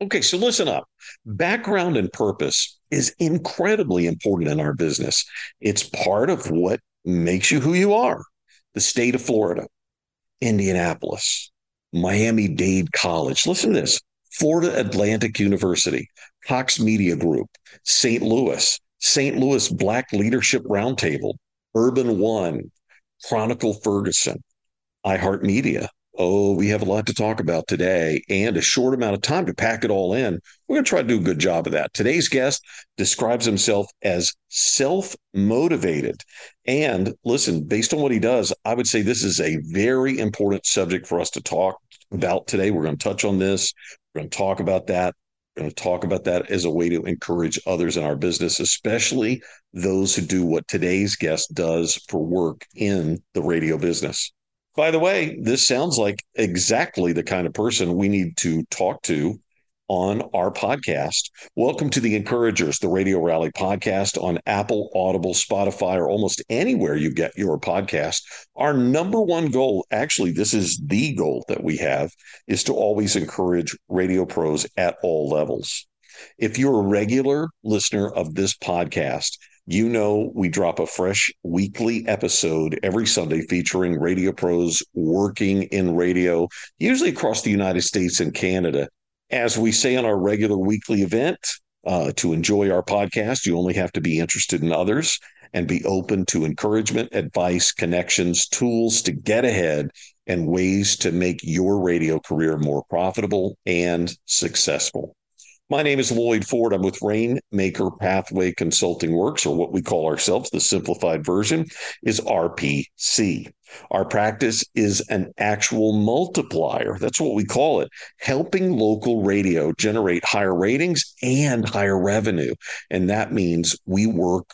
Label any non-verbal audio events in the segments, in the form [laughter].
Okay, so listen up. Background and purpose is incredibly important in our business. It's part of what makes you who you are. The state of Florida, Indianapolis, Miami Dade College. Listen to this Florida Atlantic University, Cox Media Group, St. Louis, St. Louis Black Leadership Roundtable, Urban One, Chronicle Ferguson, iHeartMedia, Oh, we have a lot to talk about today and a short amount of time to pack it all in. We're going to try to do a good job of that. Today's guest describes himself as self motivated. And listen, based on what he does, I would say this is a very important subject for us to talk about today. We're going to touch on this, we're going to talk about that. We're going to talk about that as a way to encourage others in our business, especially those who do what today's guest does for work in the radio business. By the way, this sounds like exactly the kind of person we need to talk to on our podcast. Welcome to the Encouragers, the Radio Rally podcast on Apple, Audible, Spotify, or almost anywhere you get your podcast. Our number one goal, actually, this is the goal that we have, is to always encourage radio pros at all levels. If you're a regular listener of this podcast, you know, we drop a fresh weekly episode every Sunday featuring radio pros working in radio, usually across the United States and Canada. As we say on our regular weekly event, uh, to enjoy our podcast, you only have to be interested in others and be open to encouragement, advice, connections, tools to get ahead, and ways to make your radio career more profitable and successful. My name is Loyd Ford. I'm with Rainmaker Pathway Consulting Works, or what we call ourselves, the simplified version is RPC. Our practice is an actual multiplier. That's what we call it, helping local radio generate higher ratings and higher revenue. And that means we work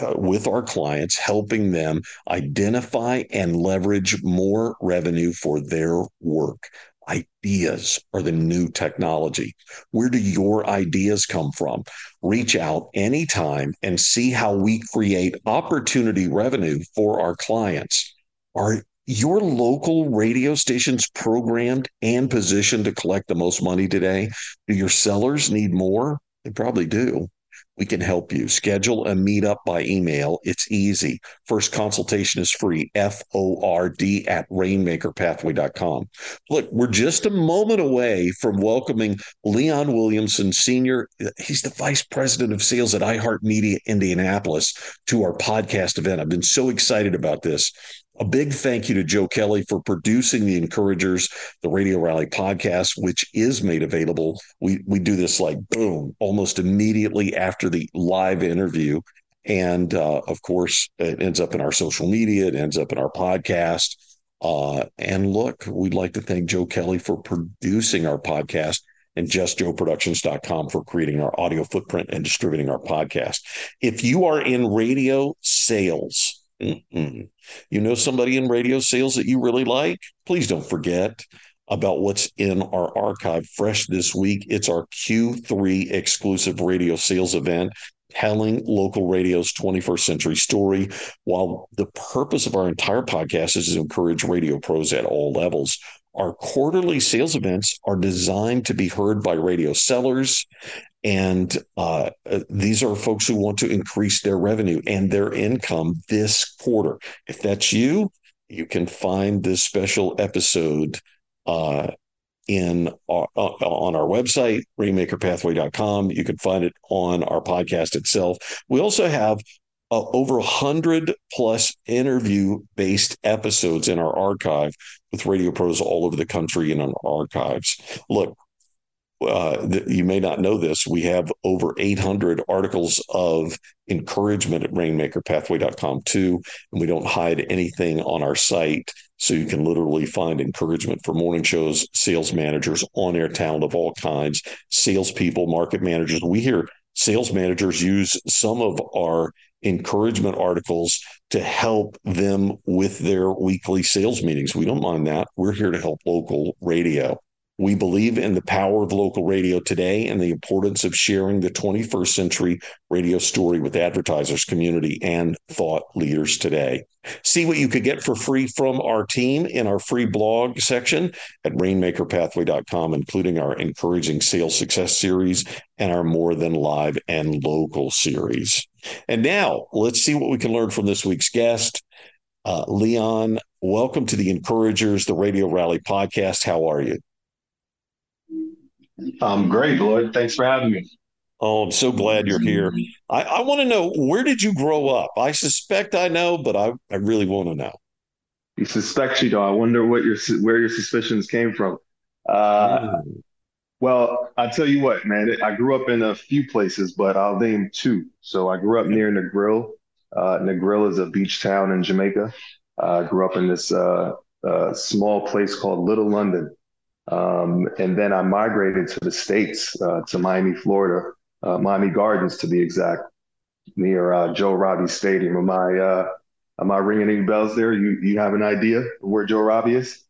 uh, with our clients, helping them identify and leverage more revenue for their work. Ideas are the new technology. Where do your ideas come from? Reach out anytime and see how we create opportunity revenue for our clients. Are your local radio stations programmed and positioned to collect the most money today? Do your sellers need more? They probably do we can help you. Schedule a meetup by email. It's easy. First consultation is free. F O R D at rainmakerpathway.com. Look, we're just a moment away from welcoming Leon Williamson, Senior. He's the Vice President of Sales at iHeartMedia Indianapolis to our podcast event. I've been so excited about this. A big thank you to Joe Kelly for producing the Encouragers, the Radio Rally podcast, which is made available. We we do this like boom, almost immediately after the live interview, and uh, of course, it ends up in our social media. It ends up in our podcast. Uh, and look, we'd like to thank Joe Kelly for producing our podcast and justjoeproductions.com for creating our audio footprint and distributing our podcast. If you are in radio sales, Mm-mm. You know somebody in radio sales that you really like? Please don't forget about what's in our archive fresh this week. It's our Q3 exclusive radio sales event telling local radio's 21st century story. While the purpose of our entire podcast is to encourage radio pros at all levels, our quarterly sales events are designed to be heard by radio sellers and uh, these are folks who want to increase their revenue and their income this quarter. If that's you, you can find this special episode uh, in our, uh, uh, on our website, rainmakerpathway.com. You can find it on our podcast itself. We also have uh, over 100 plus interview based episodes in our archive with radio pros all over the country in our archives. Look, uh, you may not know this, we have over 800 articles of encouragement at rainmakerpathway.com too. And we don't hide anything on our site. So you can literally find encouragement for morning shows, sales managers, on air talent of all kinds, salespeople, market managers. We hear sales managers use some of our encouragement articles to help them with their weekly sales meetings. We don't mind that. We're here to help local radio We believe in the power of local radio today and the importance of sharing the 21st century radio story with advertisers, community, and thought leaders today. See what you could get for free from our team in our free blog section at rainmakerpathway.com, including our encouraging sales success series and our more than live and local series. And now let's see what we can learn from this week's guest. Uh, Leon, welcome to the Encouragers, the Radio Rally podcast. How are you? I'm great, Loyd. Thanks for having me. Oh, I'm so glad you're here. I, I want to know where did you grow up? I suspect I know, but I, I really want to know. You suspect you know. I wonder what your where your suspicions came from. Uh, mm. Well, I tell you what, man. I grew up in a few places, but I'll name two. So I grew up near Negril. Uh, Negril is a beach town in Jamaica. Uh, I grew up in this uh, uh small place called Little London. Um, and then I migrated to the States, uh, to Miami, Florida, uh, Miami Gardens to be exact, near uh, Joe Robbie Stadium. Am I, uh, am I ringing any bells there? You, you have an idea where Joe Robbie is?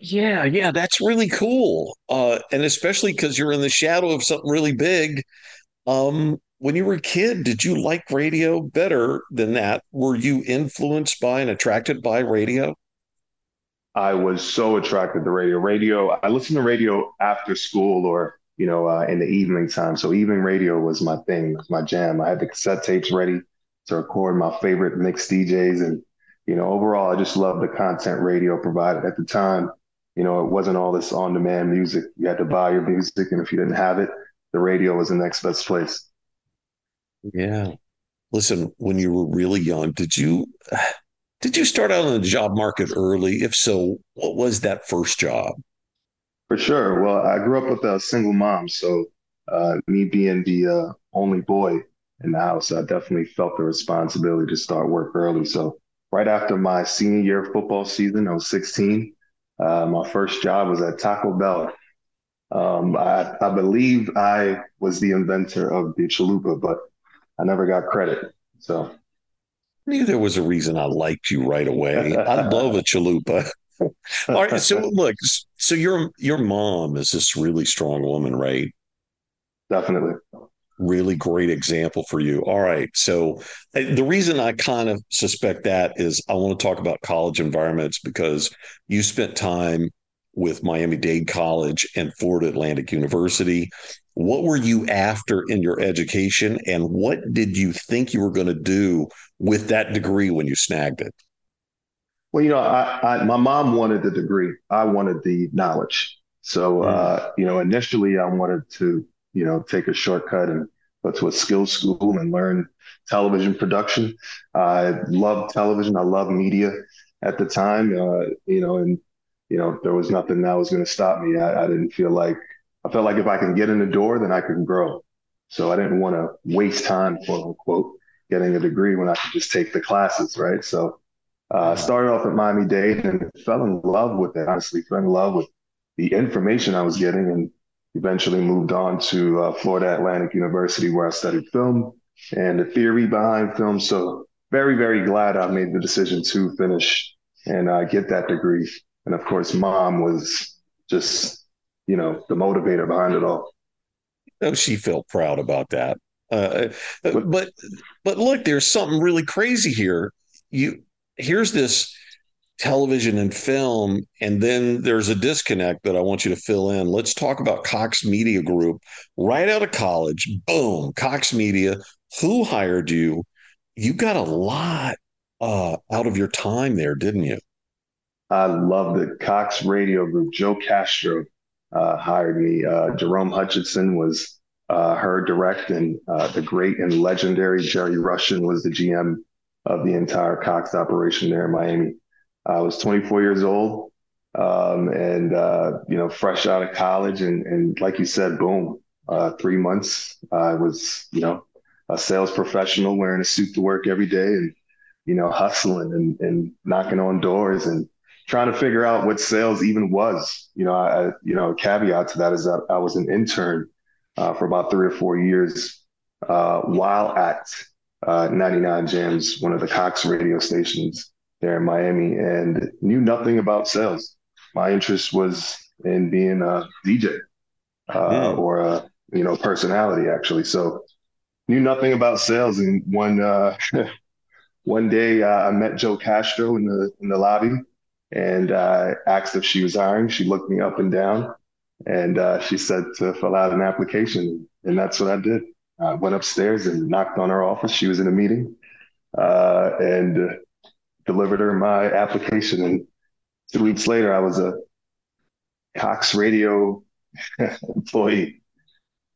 Yeah, yeah, that's really cool. Uh, and especially because you're in the shadow of something really big. Um, when you were a kid, did you like radio better than that? Were you influenced by and attracted by radio? I was so attracted to radio. Radio, I listened to radio after school or, you know, uh, in the evening time. So evening radio was my thing, my jam. I had the cassette tapes ready to record my favorite mix DJs. And, you know, overall, I just loved the content radio provided at the time. You know, it wasn't all this on demand music. You had to buy your music. And if you didn't have it, the radio was the next best place. Yeah. Listen, when you were really young, did you did you start out in the job market early? If so, what was that first job? For sure. Well, I grew up with a single mom, so uh, me being the uh, only boy in the house, I definitely felt the responsibility to start work early. So right after my senior year football season, I was 16. Uh, my first job was at Taco Bell. Um, I, I believe I was the inventor of the chalupa, but I never got credit. So knew there was a reason I liked you right away. I love a chalupa. [laughs] All right, so [laughs] look, so your your mom is this really strong woman, right? Definitely. Really great example for you. All right, so uh, the reason I kind of suspect that is I want to talk about college environments because you spent time with Miami Dade College and Florida Atlantic University. What were you after in your education, and what did you think you were going to do with that degree when you snagged it? Well, you know, I, I my mom wanted the degree. I wanted the knowledge. So, mm. uh, you know, initially I wanted to, you know, take a shortcut and go to a skills school and learn television production. I loved television. I loved media at the time. Uh, you know, and you know, there was nothing that was going to stop me. I, I didn't feel like I felt like if I can get in the door, then I can grow. So I didn't want to waste time, quote unquote getting a degree when I could just take the classes, right? So uh, I uh, started off at Miami Dade and fell in love with it. Honestly, fell in love with the information I was getting, and eventually moved on to uh, Florida Atlantic University, where I studied film and the theory behind film. So very, very glad I made the decision to finish and uh, get that degree. And of course, mom was just, you know, the motivator behind it all. Oh, she felt proud about that. Uh, uh, but but look, there's something really crazy here. You here's this television and film, and then there's a disconnect that I want you to fill in. Let's talk about Cox Media Group. Right out of college, boom, Cox Media. Who hired you? You got a lot uh, out of your time there, didn't you? I love the Cox Radio Group. Joe Castro uh, hired me. Uh, Jerome Hutchinson was uh, her direct, and uh, the great and legendary Jerry Rushin was the GM of the entire Cox operation there in Miami. I was 24 years old, um, and uh, you know, fresh out of college, and and like you said, boom, uh, three months. I was, you know, a sales professional wearing a suit to work every day, and you know, hustling and and knocking on doors and trying to figure out what sales even was. You know, I, you know, caveat to that is that I was an intern uh, for about three or four years uh, while at uh, 99 Jamz, one of the Cox radio stations there in Miami, and knew nothing about sales. My interest was in being a DJ uh, mm. or a you know personality actually. So knew nothing about sales, and one uh, [laughs] one day uh, I met Joe Castro in the in the lobby, and I asked if she was hiring. She looked me up and down, and uh, she said to fill out an application, and that's what I did. I went upstairs and knocked on her office. She was in a meeting, uh, and delivered her my application. And two weeks later, I was a Cox Radio [laughs] employee.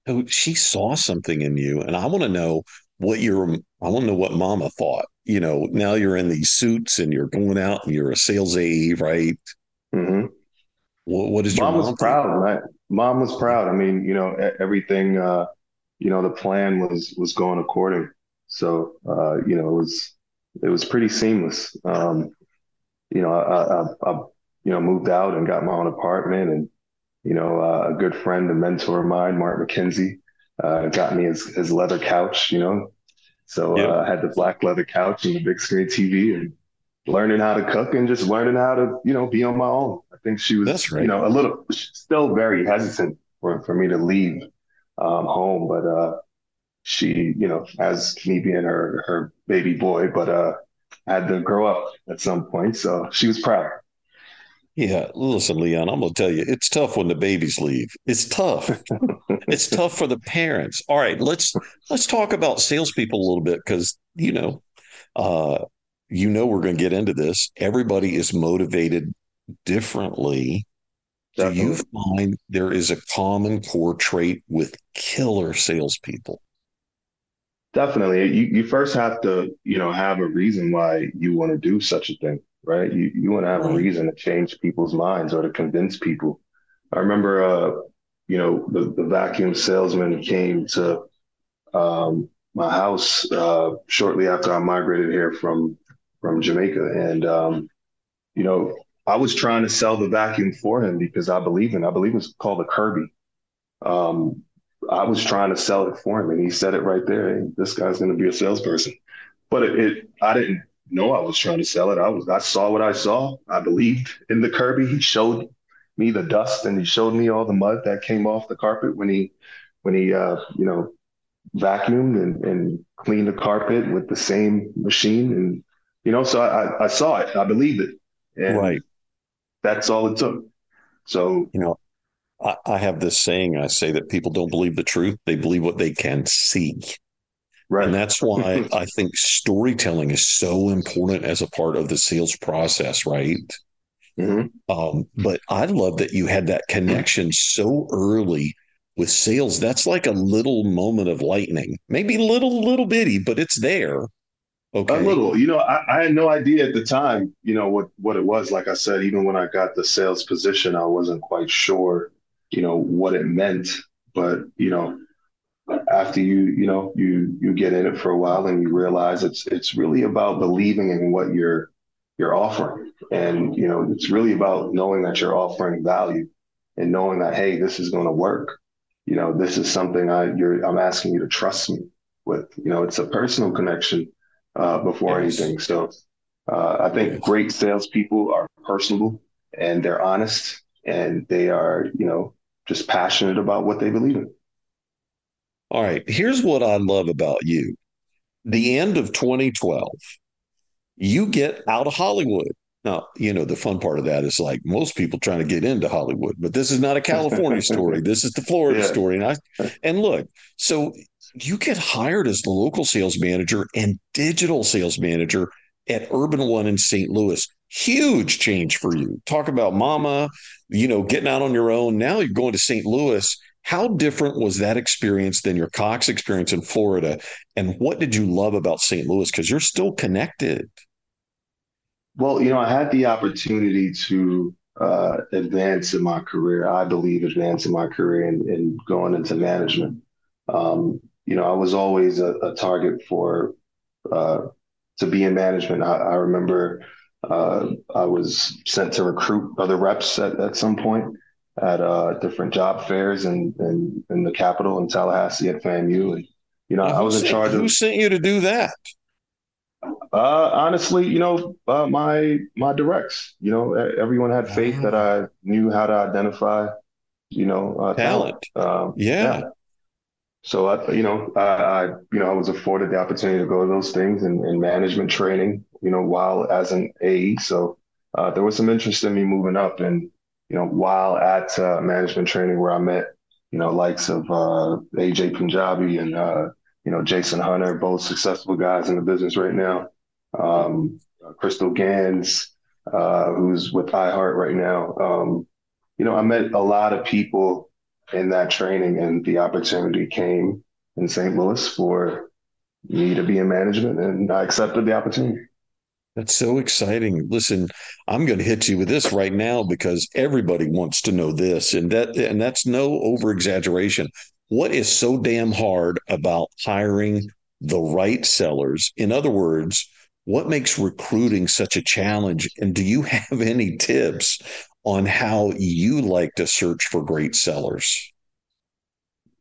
So she saw something in you, and I want to know what your I want to know what Mama thought. You know, now you're in these suits and you're going out and you're a sales AE, right? Mm-hmm. What, what is mom your mom was proud? Right? Mom was proud. I mean, you know, everything. Uh, you know, the plan was was going according. So, uh, you know, it was it was pretty seamless. Um, you know, I, I, I, you know moved out and got my own apartment, and you know, uh, a good friend, a mentor of mine, Mark McKenzie, uh, got me his, his leather couch. You know, so yep. uh, I had the black leather couch and the big screen TV, and learning how to cook and just learning how to you know be on my own. I think she was, That's right. you know, a little still very hesitant for for me to leave um, home, but uh, she, you know, as me being her her baby boy, but uh, had to grow up at some point, so she was proud. Yeah, listen, Leon, I'm gonna tell you, it's tough when the babies leave. It's tough. [laughs] it's tough for the parents. All right, let's let's talk about salespeople a little bit because you know, uh, you know, we're going to get into this. Everybody is motivated differently. Definitely. Do you find there is a common core trait with killer salespeople? Definitely. You, you first have to, you know, have a reason why you want to do such a thing, right? You, you want to have a reason to change people's minds or to convince people. I remember, uh, you know, the, the vacuum salesman came to um, my house uh, shortly after I migrated here from from Jamaica, and um, you know, I was trying to sell the vacuum for him because I believe in. I believe it's called a Kirby. Um, I was trying to sell it for him, and he said it right there. Hey, this guy's going to be a salesperson. But it, it, I didn't know I was trying to sell it. I was, I saw what I saw. I believed in the Kirby. He showed me the dust, and he showed me all the mud that came off the carpet when he, when he, uh, you know, vacuumed and, and cleaned the carpet with the same machine, and you know, so I, I saw it. I believed it, and right. That's all it took. So you know, I, I have this saying I say that people don't believe the truth, they believe what they can see. Right. And that's why [laughs] I think storytelling is so important as a part of the sales process, right? Mm-hmm. Um, but I love that you had that connection so early with sales. That's like a little moment of lightning, maybe little, little bitty, but it's there. Okay. A little, you know, I, I, had no idea at the time, you know, what what it was. Like I said, even when I got the sales position, I wasn't quite sure you know what it meant but you know after you you know you you get in it for a while and you realize it's it's really about believing in what you're you're offering. And you know it's really about knowing that you're offering value and knowing that hey this is going to work. You know this is something i you're i'm asking you to trust me with. You know it's a personal connection uh, before yes. anything. So uh, i think great salespeople are personable and they're honest and they are you know just passionate about what they believe in. All right. Here's what I love about you. The end of 2012, you get out of Hollywood. Now, you know, the fun part of that is like most people trying to get into Hollywood, but this is not a California [laughs] story. This is the Florida yeah. story. And I and look, so you get hired as the local sales manager and digital sales manager at Urban One in St. Louis. Huge change for you. Talk about mama, you know, getting out on your own. Now you're going to St. Louis. How different was that experience than your Cox experience in Florida? And what did you love about St. Louis? Because you're still connected. Well, you know, I had the opportunity to uh, advance in my career. I believe advance in my career and, going into management. Um, you know, I was always a, a target for uh, to be in management. I, I remember uh, I was sent to recruit other reps at, at some point at uh, different job fairs in, in, in the capital in Tallahassee at FAMU. And, you know, now, I was in sent, charge who of. Who sent you to do that? Uh, honestly, you know, uh, my my directs. You know, everyone had faith that I knew how to identify. You know, uh, talent. talent. Um, yeah. yeah. So I, you know, I, I, you know, I was afforded the opportunity to go to those things and, and management training. You know, while as an AE, so uh, there was some interest in me moving up, and you know, while at uh, management training where I met, you know, likes of uh, AJ Punjabi and uh, you know Jason Hunter, both successful guys in the business right now. Um, Crystal Gans, uh, who's with iHeart right now. Um, you know, I met a lot of people in that training, and the opportunity came in St. Louis for me to be in management, and I accepted the opportunity. That's so exciting. Listen, I'm going to hit you with this right now because everybody wants to know this, and that and that's no over exaggeration. What is so damn hard about hiring the right sellers? In other words, what makes recruiting such a challenge? And do you [laughs] have any tips on how you like to search for great sellers?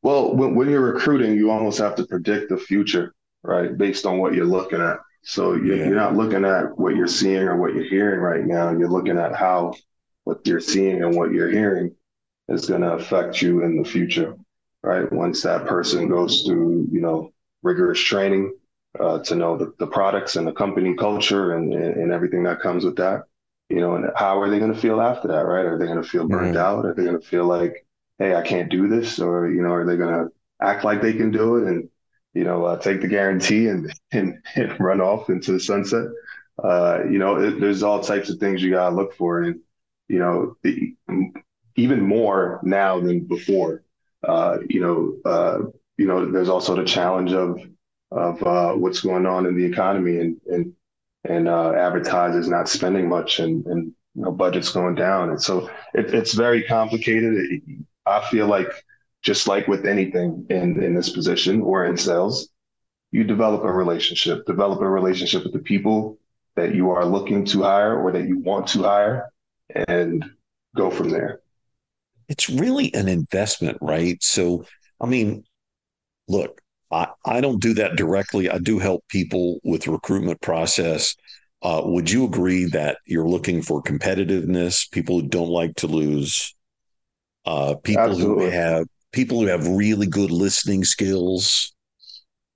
Well, when, when you're recruiting, you almost have to predict the future, right? Based on what you're looking at. So you're, yeah. you're not looking at what you're seeing or what you're hearing right now. You're looking at how what you're seeing and what you're hearing is going to affect you in the future, right? Once that person goes through, you know, rigorous training uh, to know the, the products and the company culture and, and, and everything that comes with that you know, and how are they going to feel after that, right? Are they going to feel burned mm-hmm. out? Are they going to feel like, hey, I can't do this, or you know, are they going to act like they can do it and you know uh, take the guarantee and, and, and run off into the sunset? Uh, you know, it, there's all types of things you got to look for, and you know, the, even more now than before. Uh, you know, uh, you know, there's also the challenge of of uh, what's going on in the economy and and and uh, advertisers not spending much and, and you know, budgets going down. And so it, it's very complicated. It, I feel like just like with anything in, in this position or in sales, you develop a relationship, develop a relationship with the people that you are looking to hire or that you want to hire and go from there. It's really an investment, right? So, I mean, look, I, I don't do that directly. I do help people with recruitment process. Uh, would you agree that you're looking for competitiveness, people who don't like to lose, uh, people Absolutely. who have people who have really good listening skills,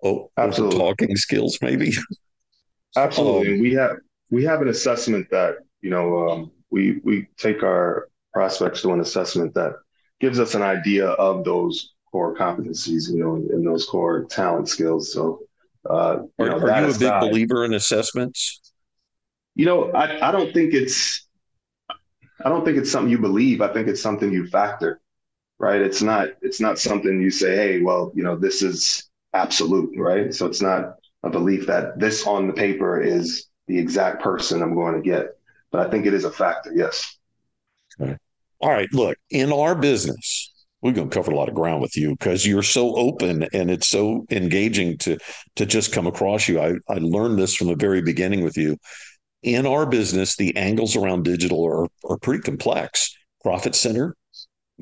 oh, Absolutely. talking skills, maybe? [laughs] Absolutely. Um, we have we have an assessment that you know um, we we take our prospects to an assessment that gives us an idea of those core competencies, you know, and those core talent skills. So, uh, you know, are, are you a aside, big believer in assessments? You know, I, I don't think it's I don't think it's something you believe. I think it's something you factor, right? It's not it's not something you say, hey, well, you know, this is absolute, right? So it's not a belief that this on the paper is the exact person I'm going to get. But I think it is a factor, yes. All right. Look, in our business, we're going to cover a lot of ground with you because you're so open and it's so engaging to to just come across you. I, I learned this from the very beginning with you. In our business, the angles around digital are, are pretty complex. Profit center,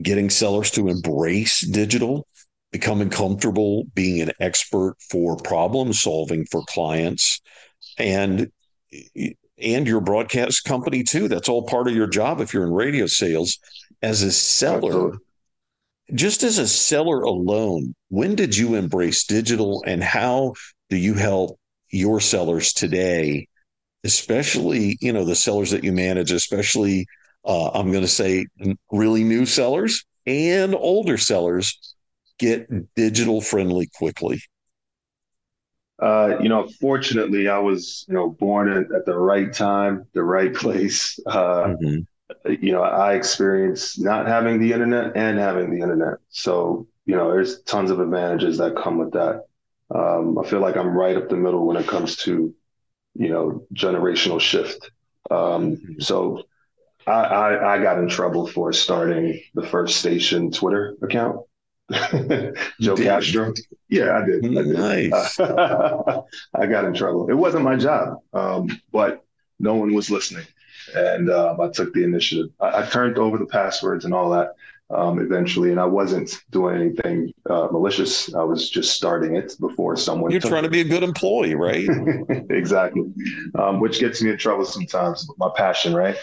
getting sellers to embrace digital, becoming comfortable being an expert for problem solving for clients, and and your broadcast company too. That's all part of your job if you're in radio sales. As a seller, just as a seller alone, when did you embrace digital and how do you help your sellers today, especially, you know, the sellers that you manage, especially uh, I'm going to say really new sellers and older sellers get digital friendly quickly? Uh, you know, fortunately, I was, you know, born at, at the right time, the right place. Uh, mm-hmm you know, I experienced not having the internet and having the internet. So, you know, there's tons of advantages that come with that. Um, I feel like I'm right up the middle when it comes to, you know, generational shift. Um, mm-hmm. so I, I, I, got in trouble for starting the first station Twitter account. [laughs] Joe did. Castro. Yeah, I did. I did. Nice. [laughs] I got in trouble. It wasn't my job, um, but no one was listening and um, I took the initiative. I, I, turned over the passwords and all that. um, eventually, and I wasn't doing anything uh, malicious. I was just starting it before someone. You're trying it. to be a good employee, right? [laughs] exactly, um, which gets me in trouble sometimes. My passion, right?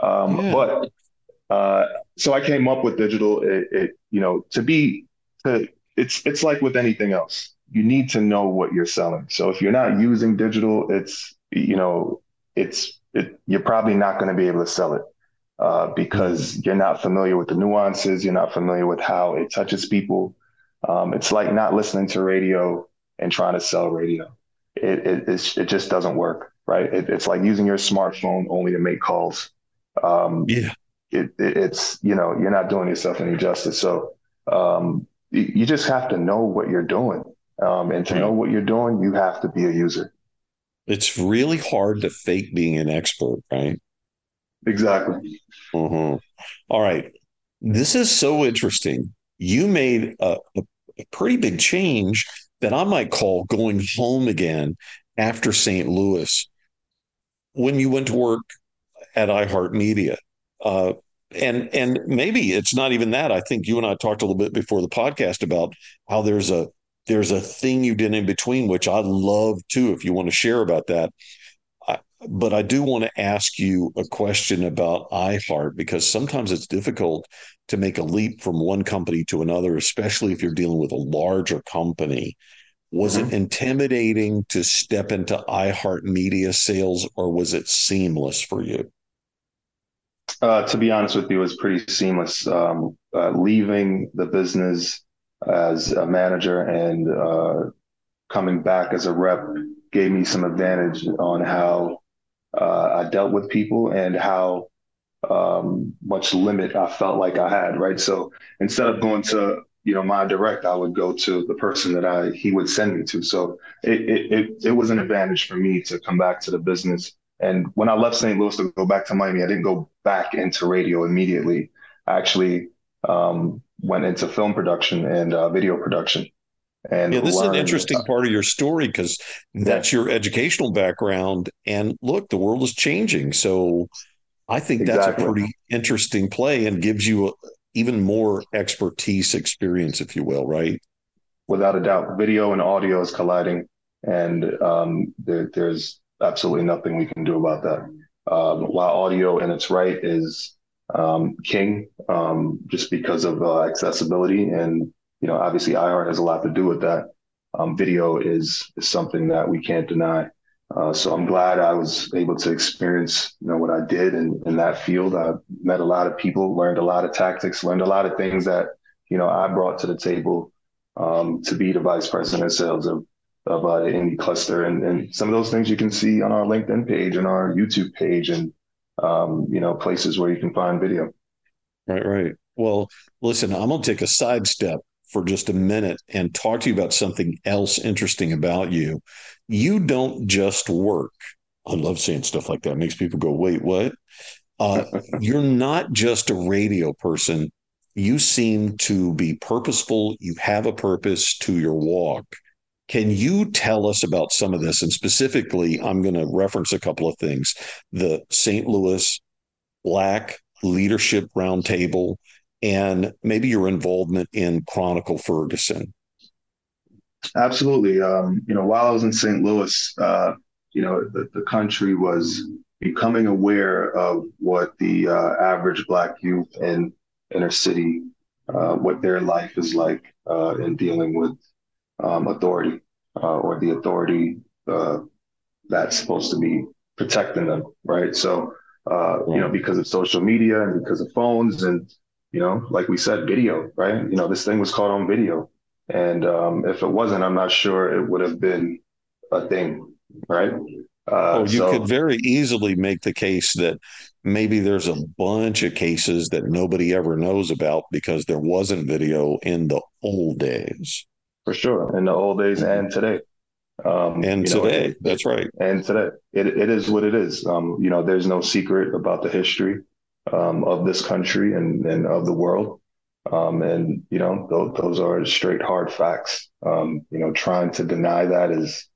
Um, yeah. But uh, so I came up with digital. It, it, you know, to be to it's it's like with anything else. You need to know what you're selling. So if you're not using digital, it's you know, it's it, you're probably not going to be able to sell it uh, because you're not familiar with the nuances. You're not familiar with how it touches people. Um, it's like not listening to radio and trying to sell radio. It it, it just doesn't work, right? It, it's like using your smartphone only to make calls. Um, yeah. It, it, it's you know you're not doing yourself any justice. So um, you, just have to know what you're doing, um, and to know what you're doing, you have to be a user. It's really hard to fake being an expert, right? Exactly. Mm-hmm. All right. This is so interesting. You made a, a, a pretty big change that I might call going home again after St. Louis when you went to work at iHeartMedia. Uh, and and maybe it's not even that. I think you and I talked a little bit before the podcast about how there's a there's a thing you did in between, which I love too. If you want to share about that, I, but I do want to ask you a question about iHeart because sometimes it's difficult to make a leap from one company to another, especially if you're dealing with a larger company. Was mm-hmm. it intimidating to step into iHeartMedia sales, or was it seamless for you? Uh, to be honest with you, it was pretty seamless. Um, uh, leaving the business as a manager and uh, coming back as a rep gave me some advantage on how uh, I dealt with people and how um, much limit I felt like I had. Right. So instead of going to you know my direct, I would go to the person that I he would send me to. So it it it, it was an advantage for me to come back to the business. And when I left St. Louis to go back to Miami, I didn't go back into radio immediately. I actually um, went into film production and uh, video production. And yeah, this learned, is an interesting uh, part of your story because that's yeah. your educational background. And look, the world is changing. So I think that's a pretty interesting play and gives you a, even more expertise experience, if you will, right? Without a doubt, video and audio is colliding, and um, there, there's absolutely nothing we can do about that. Um, while audio in its right is um, king um, just because of uh, accessibility. And, you know, obviously iHeart has a lot to do with that. Um, video is, is something that we can't deny. Uh, so I'm glad I was able to experience, you know, what I did in, in that field. I met a lot of people, learned a lot of tactics, learned a lot of things that, you know, I brought to the table um, to be the vice president of sales of, of uh, the Indy cluster. And, and some of those things you can see on our LinkedIn page and our YouTube page and um, you know, places where you can find video. Right, right. Well, listen, I'm going to take a sidestep for just a minute and talk to you about something else interesting about you. You don't just work. I love saying stuff like that. It makes people go, wait, what? Uh, [laughs] you're not just a radio person. You seem to be purposeful. You have a purpose to your walk. Can you tell us about some of this? And specifically, I'm going to reference a couple of things the St. Louis Black Leadership Roundtable, and maybe your involvement in Chronicle Ferguson. Absolutely. Um, you know, while I was in St. Louis, uh, you know, the, the country was becoming aware of what the uh, average Black youth in inner city, uh, what their life is like uh, in dealing with um, authority uh, or the authority uh, that's supposed to be protecting them, right? So, uh, you know, because of social media and because of phones and, you know, like we said, video, right? You know, this thing was caught on video. And um, if it wasn't, I'm not sure it would have been a thing, right? Uh, oh, you so, could very easily make the case that maybe there's a bunch of cases that nobody ever knows about because there wasn't video in the old days for sure in the old days and today. Um, and today, know, that's right. And today, it, it is what it is. Um, you know, there's no secret about the history um, of this country and, and of the world. Um, and you know, those, those are straight hard facts. Um, you know, trying to deny that is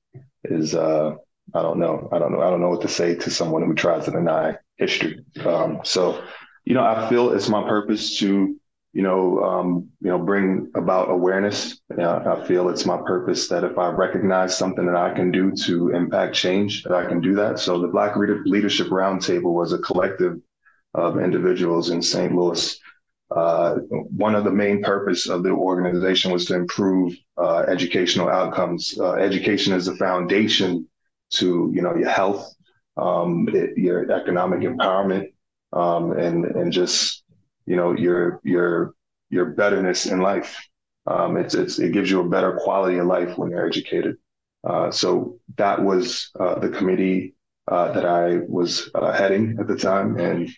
is uh, I don't know. I don't know. I don't know what to say to someone who tries to deny history. Um, so, you know, I feel it's my purpose to you know, um, you know, bring about awareness. I feel it's my purpose that if I recognize something that I can do to impact change, that I can do that. So the Black Leadership Roundtable was a collective of individuals in St. Louis. Uh, one of the main purpose of the organization was to improve uh, educational outcomes. Uh, education is the foundation to, you know, your health, um, it, your economic empowerment, um, and and just you know your your your betterness in life. Um, it's, it's it gives you a better quality of life when you're educated. Uh, so that was uh, the committee uh, that I was uh, heading at the time, and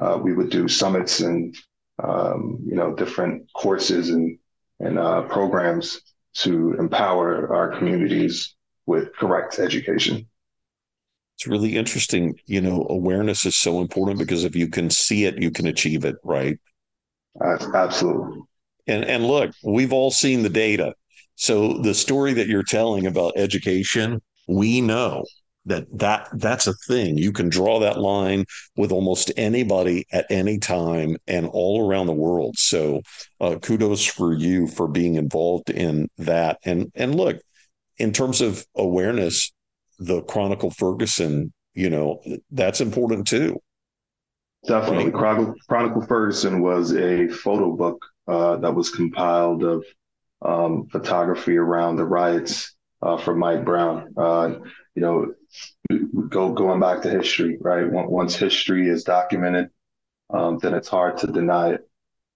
uh, we would do summits and um, you know different courses and and uh, programs to empower our communities with correct education it's really interesting. You know, awareness is so important because if you can see it, you can achieve it, right? Absolutely. And and look, we've all seen the data. So the story that you're telling about education, we know that that that's a thing. You can draw that line with almost anybody at any time and all around the world. So uh, kudos for you for being involved in that. And and look, in terms of awareness, the Chronicle Ferguson, you know, that's important too. Definitely. Chronicle, Chronicle Ferguson was a photo book uh, that was compiled of um, photography around the riots uh, for Mike Brown. Uh, you know, go going back to history, right? Once history is documented, um, then it's hard to deny it.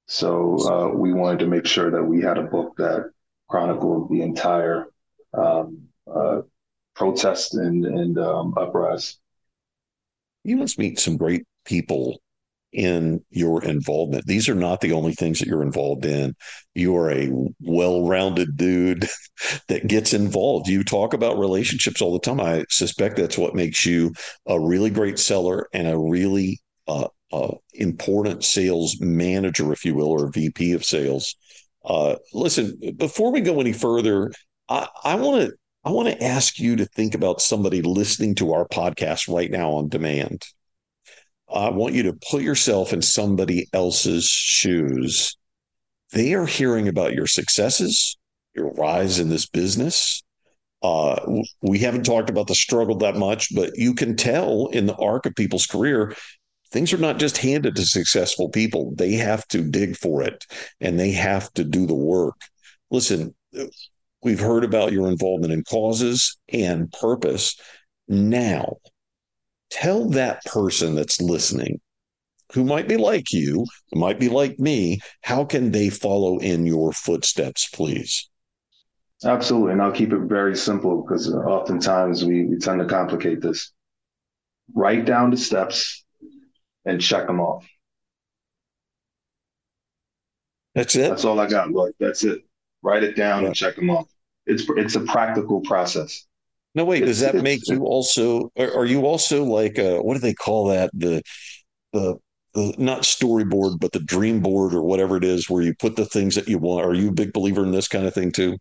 So uh, we wanted to make sure that we had a book that chronicled the entire um, uh, protest and and um, uprise. You must meet some great people in your involvement. These are not the only things that you're involved in. You are a well-rounded dude [laughs] that gets involved. You talk about relationships all the time. I suspect that's what makes you a really great seller and a really uh, uh, important sales manager, if you will, or VP of sales. Uh, listen, before we go any further, I, I want to I want to ask you to think about somebody listening to our podcast right now on demand. I want you to put yourself in somebody else's shoes. They are hearing about your successes, your rise in this business. Uh, we haven't talked about the struggle that much, but you can tell in the arc of people's career, things are not just handed to successful people. They have to dig for it and they have to do the work. Listen, We've heard about your involvement in causes and purpose. Now, tell that person that's listening who might be like you, who might be like me, how can they follow in your footsteps, please? Absolutely. And I'll keep it very simple because oftentimes we, we tend to complicate this. Write down the steps and check them off. That's it. That's all I got. Look, that's it. Write it down and check them off it's it's a practical process. No, wait. Does that make you also? Are you also like a, what do they call that? The the the not storyboard, but the dream board or whatever it is, where you put the things that you want. Are you a big believer in this kind of thing too?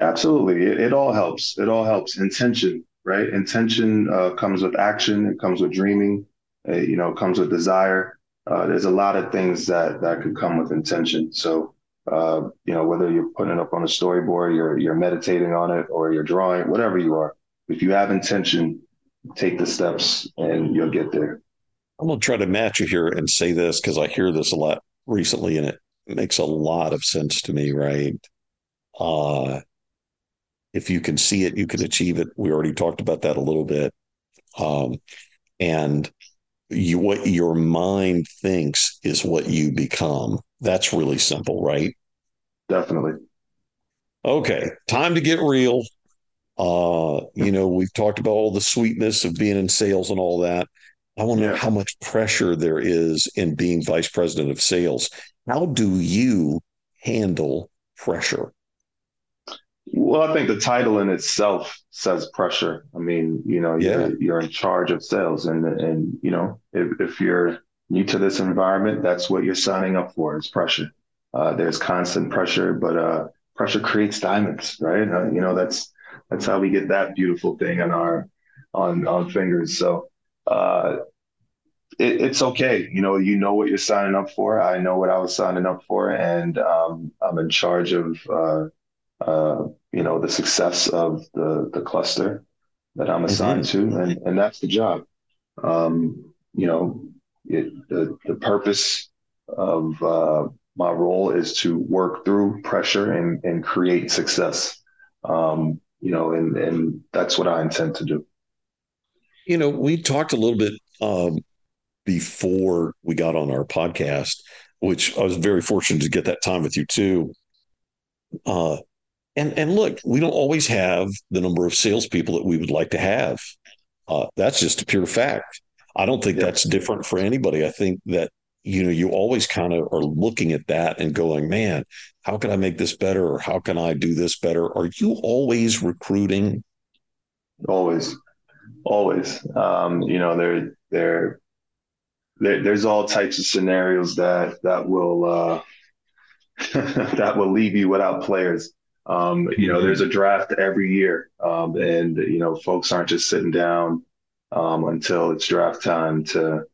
Absolutely. It, it all helps. It all helps. Intention, right? Intention uh, comes with action. It comes with dreaming. Uh, you know, it comes with desire. Uh, there's a lot of things that that could come with intention. So uh, you know, whether you're putting it up on a storyboard, you're you're meditating on it, or you're drawing, whatever you are. If you have intention, take the steps, and you'll get there. I'm gonna try to match you here and say this because I hear this a lot recently, and it makes a lot of sense to me. Right? Uh, if you can see it, you can achieve it. We already talked about that a little bit. Um, and you what your mind thinks is what you become. That's really simple, right? Definitely. Okay, time to get real. Uh, you know, we've talked about all the sweetness of being in sales and all that. I want to know how much pressure there is in being vice president of sales. How do you handle pressure? Well, I think the title in itself says pressure. I mean, you know, yeah. you're, you're in charge of sales, and and you know, if, if you're new to this environment, that's what you're signing up for is pressure. Uh, there's constant pressure, but uh, pressure creates diamonds, right? Uh, you know, that's that's how we get that beautiful thing on our on on fingers. So uh, it, it's okay. You know, you know what you're signing up for. I know what I was signing up for, and um, I'm in charge of uh, uh, you know the success of the the cluster that I'm assigned mm-hmm. to, and and that's the job. Um, you know, it, the the purpose of uh, my role is to work through pressure and and create success. Um, you know, and and that's what I intend to do. You know, we talked a little bit um, before we got on our podcast, which I was very fortunate to get that time with you too. Uh, and and look, we don't always have the number of salespeople that we would like to have. Uh, that's just a pure fact. I don't think yeah. that's different for anybody. I think that you know you always kind of are looking at that and going, man, how can I make this better, or how can I do this better? Are you always recruiting? Always, always. Um, you know, there there there, there's all types of scenarios that that will uh, [laughs] that will leave you without players. Um, you know, there's a draft every year, um, and you know, folks aren't just sitting down um, until it's draft time to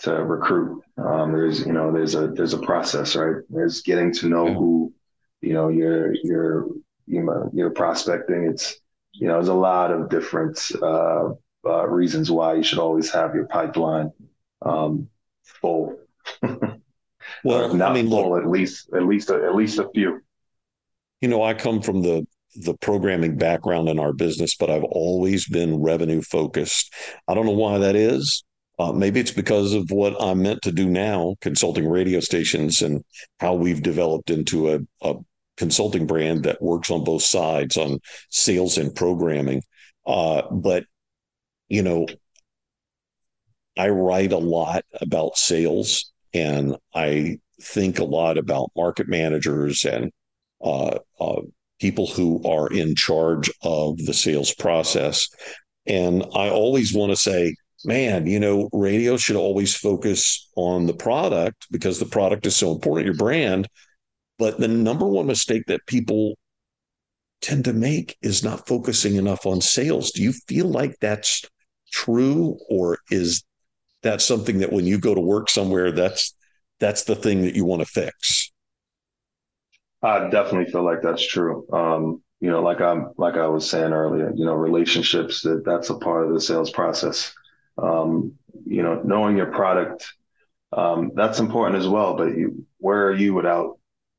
to recruit. Um, there's you know, there's a there's a process, right? There's getting to know who you know you're you're you know, you're prospecting. It's you know, there's a lot of different uh, uh, reasons why you should always have your pipeline um, full. [laughs] well, not I mean, full, look, at least at least a, at least a few. You know, I come from the the programming background in our business, but I've always been revenue focused. I don't know why that is. Uh, maybe it's because of what I'm meant to do now, consulting radio stations and how we've developed into a, a consulting brand that works on both sides on sales and programming. Uh, but, you know, I write a lot about sales and I think a lot about market managers and uh, uh, people who are in charge of the sales process. And I always want to say, man, you know, radio should always focus on the product because the product is so important, your brand. But the number one mistake that people tend to make is not focusing enough on sales. Do you feel like that's true, or is that something that when you go to work somewhere, that's that's the thing that you want to fix. I definitely feel like that's true. Um, you know, like I'm like I was saying earlier, you know, relationships that that's a part of the sales process. Um, you know, knowing your product, um, that's important as well. But you, where are you without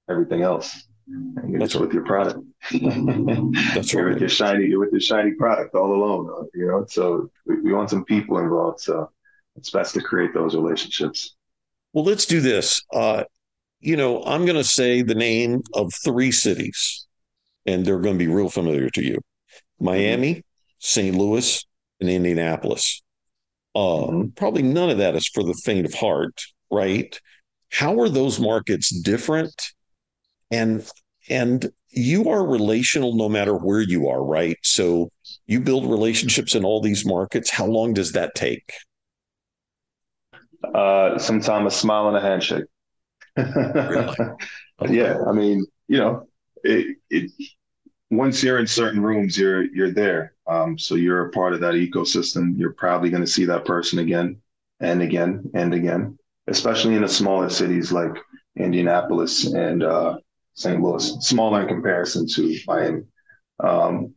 everything else? That's with your product. [laughs] that's you're right. with your shiny, you're with your shiny product all alone. You know, so we, we want some people involved. So it's best to create those relationships. Well, let's do this. Uh, you know, I'm going to say the name of three cities, and they're going to be real familiar to you Miami, St. Louis, and Indianapolis. Uh, mm-hmm. Probably none of that is for the faint of heart, right? How are those markets different? And and you are relational no matter where you are, right? So you build relationships in all these markets. How long does that take? Uh, sometime a smile and a handshake. Really? [laughs] okay. Yeah, I mean, you know, it, it once you're in certain rooms, you're you're there. Um, so you're a part of that ecosystem. You're probably going to see that person again and again and again, especially in the smaller cities like Indianapolis and uh, St. Louis, smaller in comparison to Miami. Um,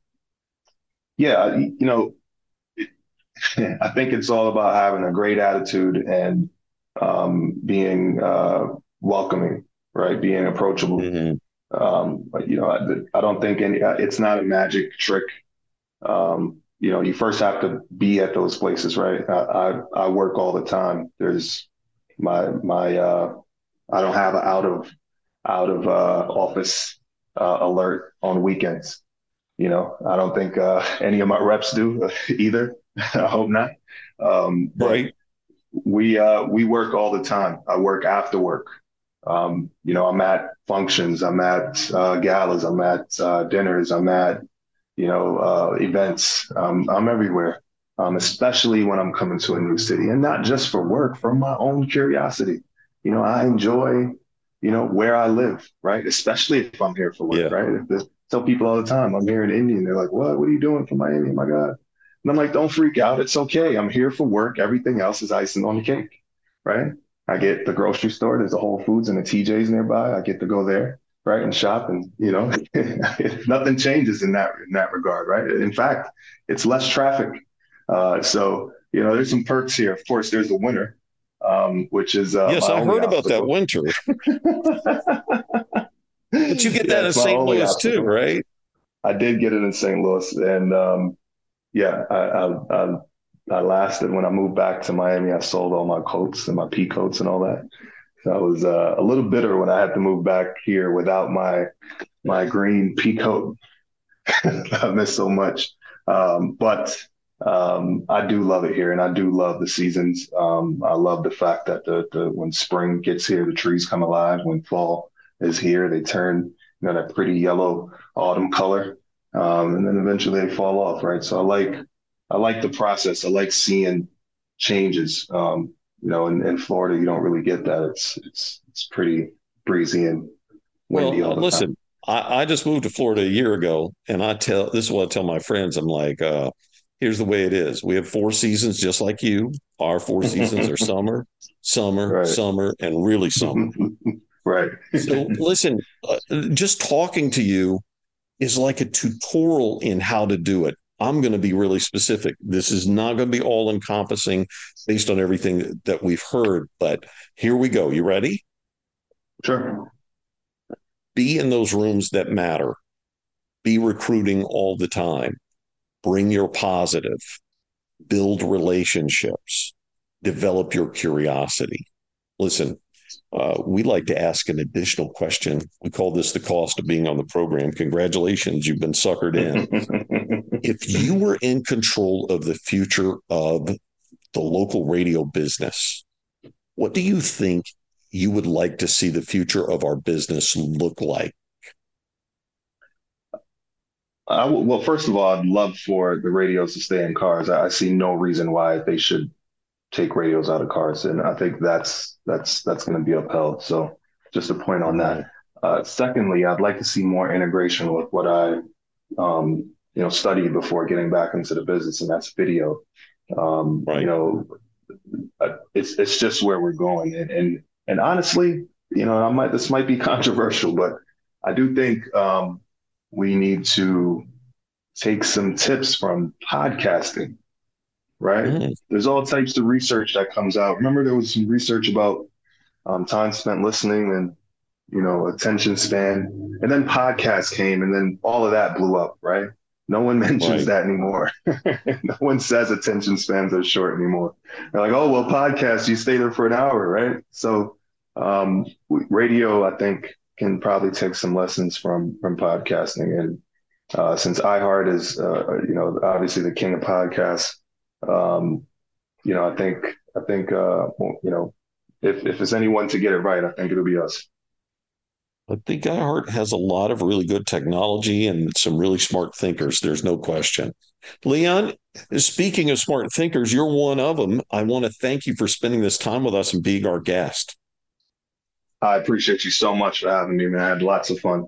yeah, you know, [laughs] I think it's all about having a great attitude and um, being uh, welcoming, right? Being approachable. Mm-hmm. Um, but, you know, I, I, don't think any. Uh, it's not a magic trick. Um, you know, you first have to be at those places, right? I, I, I work all the time. There's my my. Uh, I don't have an out of out of uh, office uh, alert on weekends. You know, I don't think uh, any of my reps do either. [laughs] I hope not. Um, right. We uh, we work all the time. I work after work. Um, you know, I'm at functions. I'm at uh, galas. I'm at uh, dinners. I'm at you know uh, events. Um, I'm everywhere. Um, especially when I'm coming to a new city, and not just for work, from my own curiosity. You know, I enjoy you know where I live, right? Especially if I'm here for work, yeah. right? If the, tell people all the time I'm here in Indy. and they're like, "What? What are you doing from Miami? My God!" And I'm like, don't freak out. It's okay. I'm here for work. Everything else is icing on the cake. right? I get the grocery store. There's a Whole Foods and a TJ's nearby. I get to go there, right, and shop, and you know, [laughs] nothing changes in that in that regard, right? In fact, it's less traffic. Uh, so you know, there's some perks here. Of course, there's the winter, um, which is uh, yes, I heard about that winter. [laughs] but you get that in St. Louis obstacle. too, right? I did get it in St. Louis, and um, yeah, I, I, I I lasted when I moved back to Miami. I sold all my coats and my pea coats and all that. So I was uh, a little bitter when I had to move back here without my my green pea coat. [laughs] I miss so much, um, but um, I do love it here, and I do love the seasons. Um, I love the fact that the, the when spring gets here, the trees come alive. When fall is here, they turn you know that pretty yellow autumn color, um, and then eventually they fall off. Right, so I like I like the process. I like seeing changes. Um, you know, in, in Florida, you don't really get that. It's it's it's pretty breezy and windy. Well, listen, I, I, just moved to Florida a year ago, and I tell this is what I tell my friends. I'm like, uh, here's the way it is. We have four seasons, just like you. Our four seasons are [laughs] summer, summer, right. summer, and really summer. [laughs] right. so listen, uh, just talking to you is like a tutorial in how to do it. I'm going to be really specific. This is not going to be all encompassing based on everything that we've heard, but here we go. You ready? Sure. Be in those rooms that matter. Be recruiting all the time. Bring your positive. Build relationships. Develop your curiosity. Listen, uh, we like to ask an additional question. We call this the cost of being on the program. Congratulations, you've been suckered in. [laughs] if you were in control of the future of the local radio business, what do you think you would like to see the future of our business look like? well, first of all, I'd love for the radios to stay in cars. I, I see no reason why they should take radios out of cars, and I think that's that's that's going to be upheld. So, just a point on that. Uh, secondly, I'd like to see more integration with what I, um, you know, studied before getting back into the business, and that's video. Um, right. You know, uh, it's it's just where we're going, and and and honestly, you know, I might this might be [laughs] controversial, but I do think um, we need to take some tips from podcasting right? Mm. There's all types of research that comes out. Remember, there was some research about um, time spent listening and you know attention span, and then podcasts came, and then all of that blew up, right? No one [laughs] mentions right. that anymore. [laughs] no one says attention spans are short anymore. They're like, oh well, podcast, you stay there for an hour, right? So um, radio, I think, can probably take some lessons from from podcasting, and uh, since iHeart is, uh, you know, obviously the king of podcasts, um, you know, I think I think uh, you know, if if it's anyone to get it right, I think it'll be us. I think iHeart has a lot of really good technology and some really smart thinkers. There's no question. Leon, speaking of smart thinkers, you're one of them. I want to thank you for spending this time with us and being our guest. I appreciate you so much for having me, man. I had lots of fun.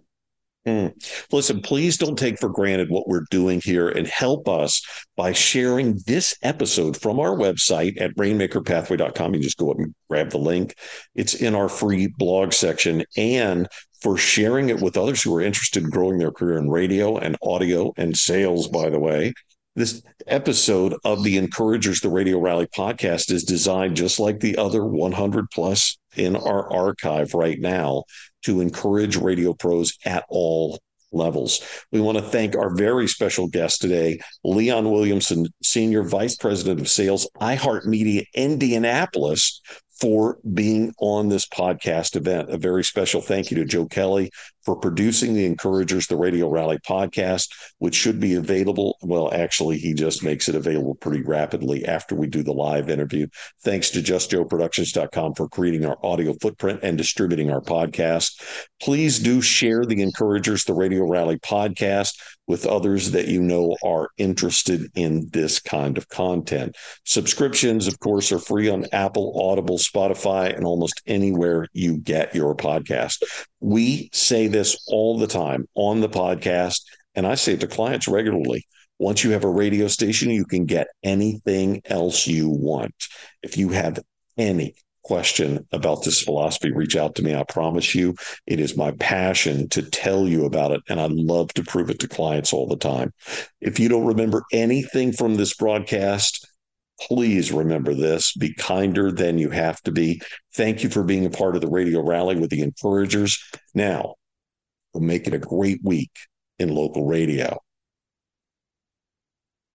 Mm. Listen, please don't take for granted what we're doing here and help us by sharing this episode from our website at rainmakerpathway.com. You just go up and grab the link. It's in our free blog section and for sharing it with others who are interested in growing their career in radio and audio and sales, by the way. This episode of the Encouragers the Radio Rally podcast is designed just like the other 100 plus in our archive right now to encourage radio pros at all levels. We want to thank our very special guest today, Leon Williamson, Senior Vice President of Sales, iHeartMedia Indianapolis, for being on this podcast event. A very special thank you to Joe Kelly for producing the Encouragers, the Radio Rally podcast, which should be available. Well, actually, he just makes it available pretty rapidly after we do the live interview. Thanks to justjoeproductions.com for creating our audio footprint and distributing our podcast. Please do share the Encouragers, the Radio Rally podcast with others that you know are interested in this kind of content. Subscriptions, of course, are free on Apple, Audible, Spotify, and almost anywhere you get your podcast. We say this all the time on the podcast, and I say it to clients regularly. Once you have a radio station, you can get anything else you want. If you have any question about this philosophy, reach out to me. I promise you, it is my passion to tell you about it. And I love to prove it to clients all the time. If you don't remember anything from this broadcast, please remember this be kinder than you have to be. Thank you for being a part of the radio rally with the encouragers. Now, we'll make it a great week in local radio.